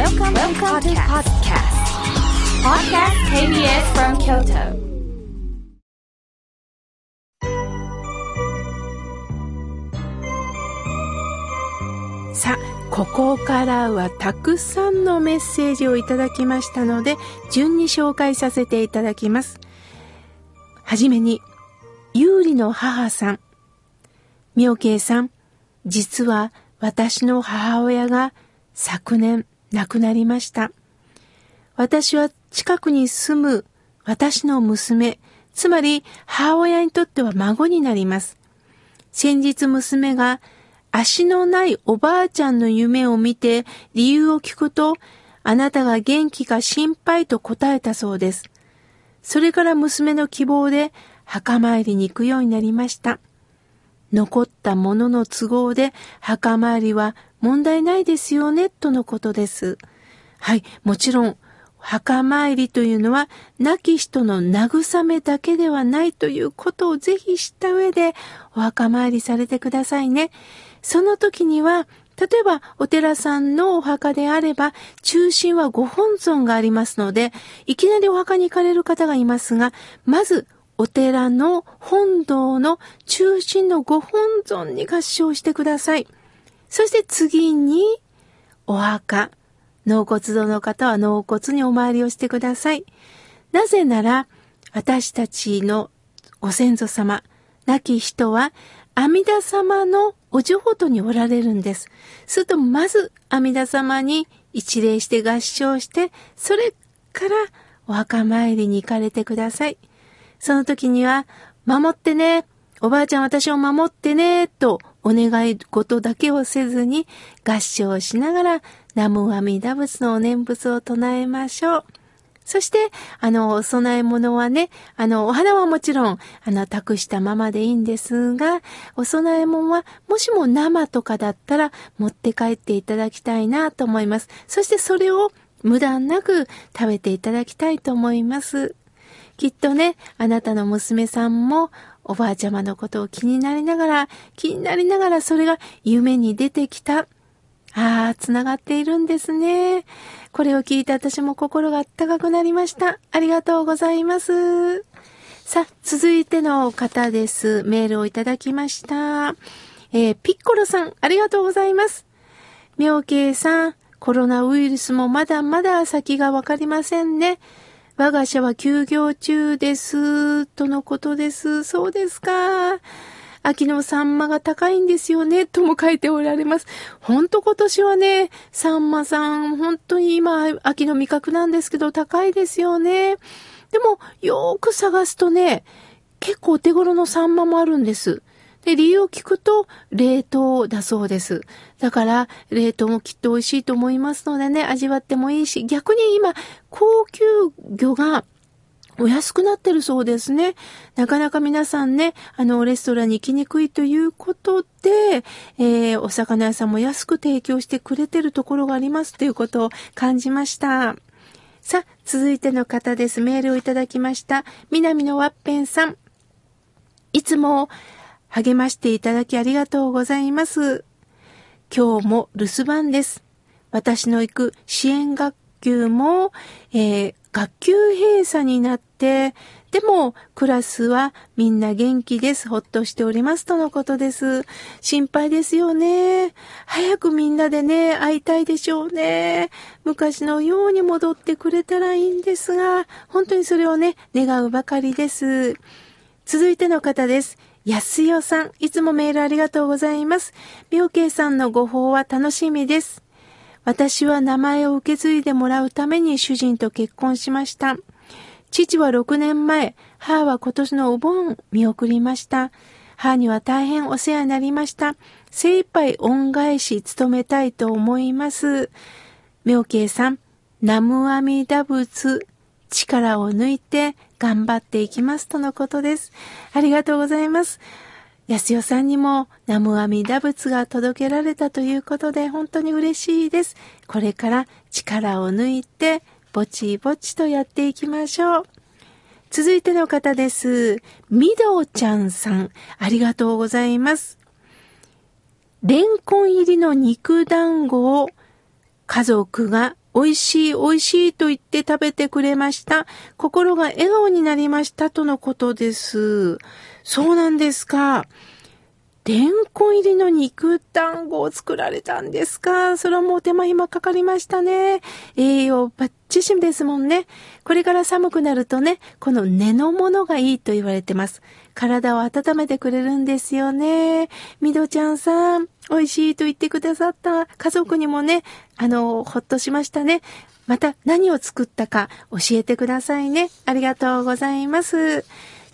Welcome, Welcome to podcast. Podcast KBS from Kyoto. さあ、ここからはたくさんのメッセージをいただきましたので、順に紹介させていただきます。はじめに、有利の母さん。妙慶さん、実は私の母親が昨年亡くなりました。私は近くに住む私の娘、つまり母親にとっては孫になります。先日娘が足のないおばあちゃんの夢を見て理由を聞くと、あなたが元気か心配と答えたそうです。それから娘の希望で墓参りに行くようになりました。残ったものの都合で墓参りは問題ないですよね、とのことです。はい、もちろん、墓参りというのは亡き人の慰めだけではないということをぜひ知った上でお墓参りされてくださいね。その時には、例えばお寺さんのお墓であれば、中心はご本尊がありますので、いきなりお墓に行かれる方がいますが、まずお寺の本堂の中心のご本尊に合唱してください。そして次に、お墓。納骨堂の方は納骨にお参りをしてください。なぜなら、私たちのご先祖様、亡き人は阿弥陀様のお浄土におられるんです。すると、まず阿弥陀様に一礼して合唱して、それからお墓参りに行かれてください。その時には、守ってね、おばあちゃん私を守ってね、とお願い事だけをせずに合唱しながら、南無阿弥陀仏のお念仏を唱えましょう。そして、あの、お供え物はね、あの、お花はもちろん、あの、託したままでいいんですが、お供え物は、もしも生とかだったら、持って帰っていただきたいなと思います。そしてそれを無断なく食べていただきたいと思います。きっとね、あなたの娘さんも、おばあちゃまのことを気になりながら、気になりながらそれが夢に出てきた。ああ、つながっているんですね。これを聞いて私も心があったかくなりました。ありがとうございます。さあ、続いての方です。メールをいただきました。えー、ピッコロさん、ありがとうございます。妙慶さん、コロナウイルスもまだまだ先がわかりませんね。我が社は休業中です。とのことです。そうですか。秋のサンマが高いんですよね、とも書いておられます。ほんと今年はね、サンマさん、本当に今、秋の味覚なんですけど、高いですよね。でも、よーく探すとね、結構お手頃のサンマもあるんです。で、理由を聞くと、冷凍だそうです。だから、冷凍もきっと美味しいと思いますのでね、味わってもいいし、逆に今、高級魚がお安くなってるそうですね。なかなか皆さんね、あの、レストランに行きにくいということで、えー、お魚屋さんも安く提供してくれてるところがありますということを感じました。さあ、続いての方です。メールをいただきました。南のワッペンさん。いつも励ましていただきありがとうございます。今日も留守番です。私の行く支援学級も、えー、学級閉鎖になって、でも、クラスはみんな元気です。ほっとしております。とのことです。心配ですよね。早くみんなでね、会いたいでしょうね。昔のように戻ってくれたらいいんですが、本当にそれをね、願うばかりです。続いての方です。安代さん、いつもメールありがとうございます。妙慶さんのご報は楽しみです。私は名前を受け継いでもらうために主人と結婚しました。父は6年前、母は今年のお盆見送りました。母には大変お世話になりました。精一杯恩返し努めたいと思います。妙慶さん、南無阿弥陀仏、力を抜いて頑張っていきますとのことです。ありがとうございます。安代さんにも南無阿弥陀仏が届けられたということで本当に嬉しいです。これから力を抜いてぼちぼちとやっていきましょう。続いての方です。みどちゃんさん、ありがとうございます。レンコン入りの肉団子を家族が美味しい美味しいと言って食べてくれました。心が笑顔になりましたとのことです。そうなんですか。レンコン入りの肉団子を作られたんですか？それはもう手間暇かかりましたね。栄養バッチシですもんね。これから寒くなるとね、この根のものがいいと言われてます。体を温めてくれるんですよね。みどちゃんさん、美味しいと言ってくださった家族にもね、あの、ほっとしましたね。また何を作ったか教えてくださいね。ありがとうございます。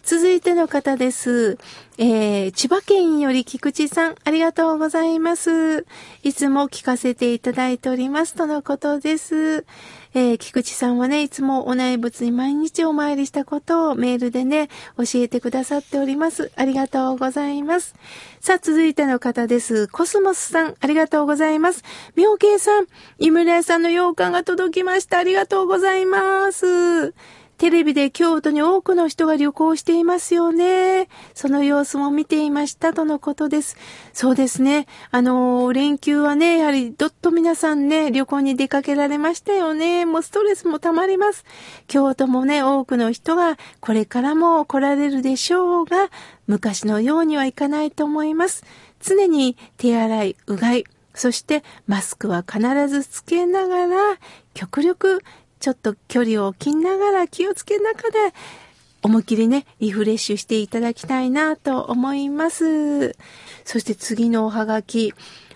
続いての方です。えー、千葉県より菊池さん、ありがとうございます。いつも聞かせていただいておりますとのことです。えー、菊池さんはね、いつもお内仏に毎日お参りしたことをメールでね、教えてくださっております。ありがとうございます。さあ、続いての方です。コスモスさん、ありがとうございます。妙慶さん、井村屋さんの洋館が届きました。ありがとうございます。テレビで京都に多くの人が旅行していますよね。その様子も見ていましたとのことです。そうですね。あの、連休はね、やはりどっと皆さんね、旅行に出かけられましたよね。もうストレスも溜まります。京都もね、多くの人がこれからも来られるでしょうが、昔のようにはいかないと思います。常に手洗い、うがい、そしてマスクは必ずつけながら、極力ちょっと距離を置きながら気をつけながら、思いっきりね、リフレッシュしていただきたいなと思います。そして次のおはがき。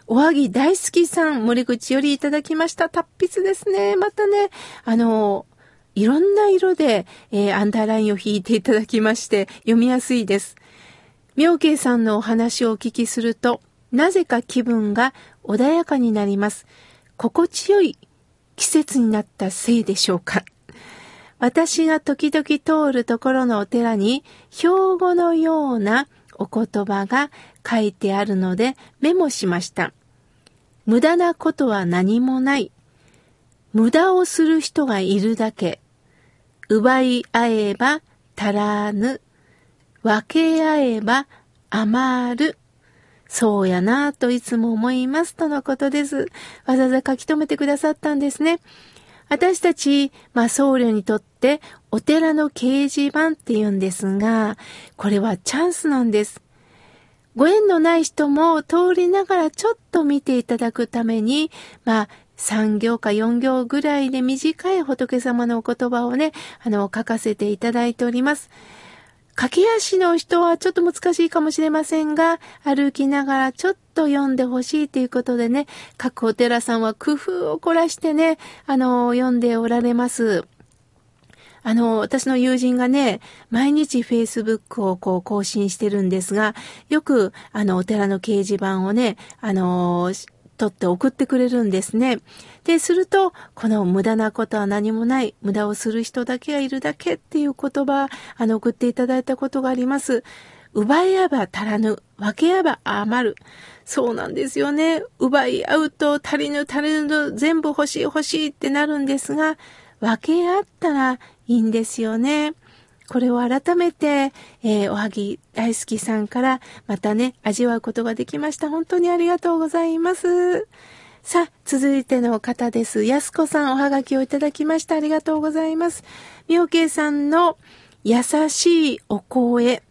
おはぎ大好きさん、森口よりいただきました。達筆ですね。またね、あの、いろんな色で、えー、アンダーラインを引いていただきまして、読みやすいです。妙慶さんのお話をお聞きすると、なぜか気分が穏やかになります。心地よい季節になったせいでしょうか。私が時々通るところのお寺に、標語のようなお言葉が書いてあるのでメモしました。無駄なことは何もない。無駄をする人がいるだけ。奪い合えば足らぬ。分け合えば余る。そうやなぁといつも思いますとのことです。わざわざ書き留めてくださったんですね。私たち、まあ、僧侶にとってお寺の掲示板って言うんですが、これはチャンスなんです。ご縁のない人も通りながらちょっと見ていただくために、まあ、3行か4行ぐらいで短い仏様のお言葉をね、あの、書かせていただいております。駆け足の人はちょっと難しいかもしれませんが、歩きながらちょっと読んでほしいということでね、各お寺さんは工夫を凝らしてね、あの、読んでおられます。あの、私の友人がね、毎日 Facebook をこう更新してるんですが、よく、あの、お寺の掲示板をね、あの、取って送ってくれるんですね。で、すると、この無駄なことは何もない、無駄をする人だけがいるだけっていう言葉、あの、送っていただいたことがあります。奪い合えば足らぬ、分け合えば余る。そうなんですよね。奪い合うと足りぬ足りぬ全部欲しい欲しいってなるんですが、分け合ったらいいんですよね。これを改めて、えー、おはぎ大好きさんからまたね、味わうことができました。本当にありがとうございます。さあ、続いての方です。やすこさん、おはがきをいただきました。ありがとうございます。みょうけいさんの優しいお声、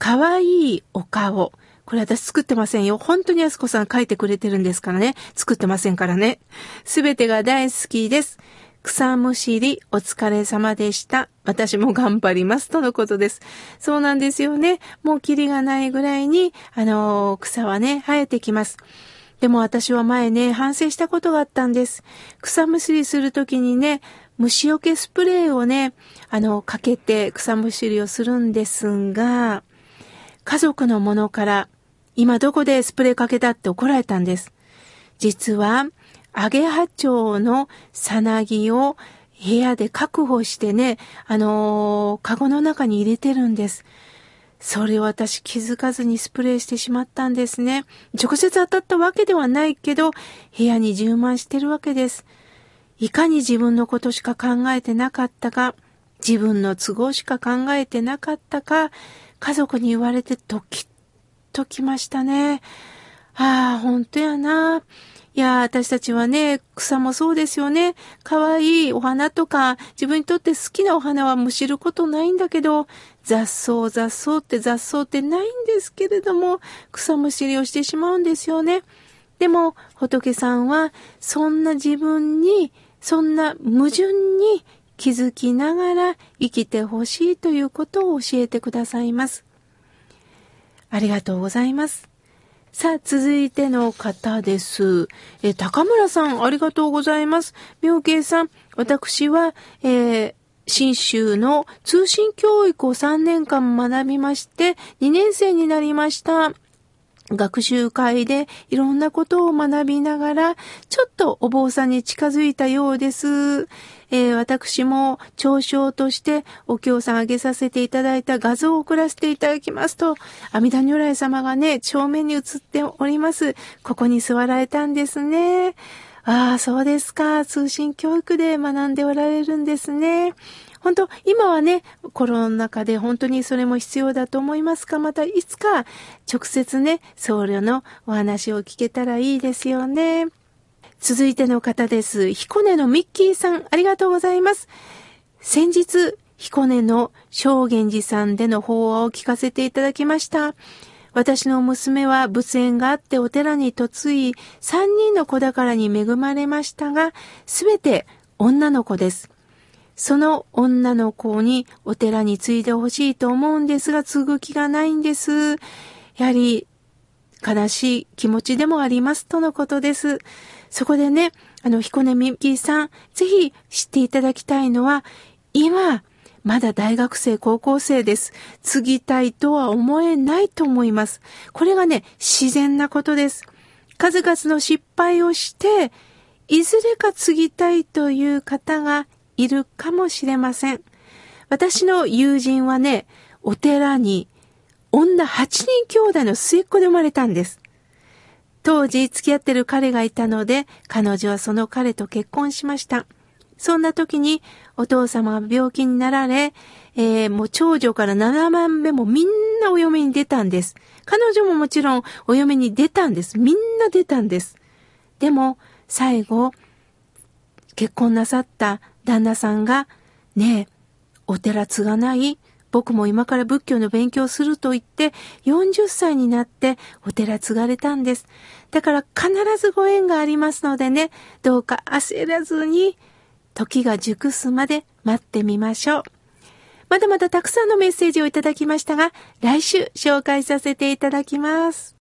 かわいいお顔。これ私作ってませんよ。本当にやすこさん書いてくれてるんですからね。作ってませんからね。すべてが大好きです。草むしりお疲れ様でした。私も頑張ります。とのことです。そうなんですよね。もうキリがないぐらいに、あの、草はね、生えてきます。でも私は前ね、反省したことがあったんです。草むしりするときにね、虫除けスプレーをね、あの、かけて草むしりをするんですが、家族のものから、今どこでスプレーかけたって怒られたんです。実は、アゲハチョウのさなぎを部屋で確保してね、あのー、カゴの中に入れてるんです。それを私気づかずにスプレーしてしまったんですね。直接当たったわけではないけど、部屋に充満してるわけです。いかに自分のことしか考えてなかったか、自分の都合しか考えてなかったか、家族に言われてドキッときましたね。ああ、本当やな。いや、私たちはね、草もそうですよね。可愛いお花とか、自分にとって好きなお花はむしることないんだけど、雑草、雑草って雑草ってないんですけれども、草むしりをしてしまうんですよね。でも、仏さんは、そんな自分に、そんな矛盾に気づきながら生きてほしいということを教えてくださいます。ありがとうございます。さあ、続いての方です。え、高村さん、ありがとうございます。妙慶さん、私は、えー、新州の通信教育を3年間学びまして、2年生になりました。学習会でいろんなことを学びながら、ちょっとお坊さんに近づいたようです。えー、私も嘲笑としてお経さんあげさせていただいた画像を送らせていただきますと、阿弥陀如来様がね、正面に映っております。ここに座られたんですね。ああ、そうですか。通信教育で学んでおられるんですね。本当、今はね、コロナ禍で本当にそれも必要だと思いますが、またいつか直接ね、僧侶のお話を聞けたらいいですよね。続いての方です。彦根のミッキーさん、ありがとうございます。先日、彦根の正源寺さんでの法話を聞かせていただきました。私の娘は仏縁があってお寺に嫁い、三人の子宝に恵まれましたが、すべて女の子です。その女の子にお寺に継いでほしいと思うんですが、継ぐ気がないんです。やはり、悲しい気持ちでもありますとのことです。そこでね、あの、彦根みきさん、ぜひ知っていただきたいのは、今、まだ大学生、高校生です。継ぎたいとは思えないと思います。これがね、自然なことです。数々の失敗をして、いずれか継ぎたいという方がいるかもしれません。私の友人はね、お寺に女8人兄弟の末っ子で生まれたんです。当時付き合ってる彼がいたので、彼女はその彼と結婚しました。そんな時にお父様が病気になられ、えー、もう長女から7番目もみんなお嫁に出たんです。彼女ももちろんお嫁に出たんです。みんな出たんです。でも、最後、結婚なさった旦那さんが、ねえ、お寺継がない僕も今から仏教の勉強すると言って、40歳になってお寺継がれたんです。だから必ずご縁がありますのでね、どうか焦らずに、時が熟すまで待ってみましょう。まだまだたくさんのメッセージをいただきましたが、来週紹介させていただきます。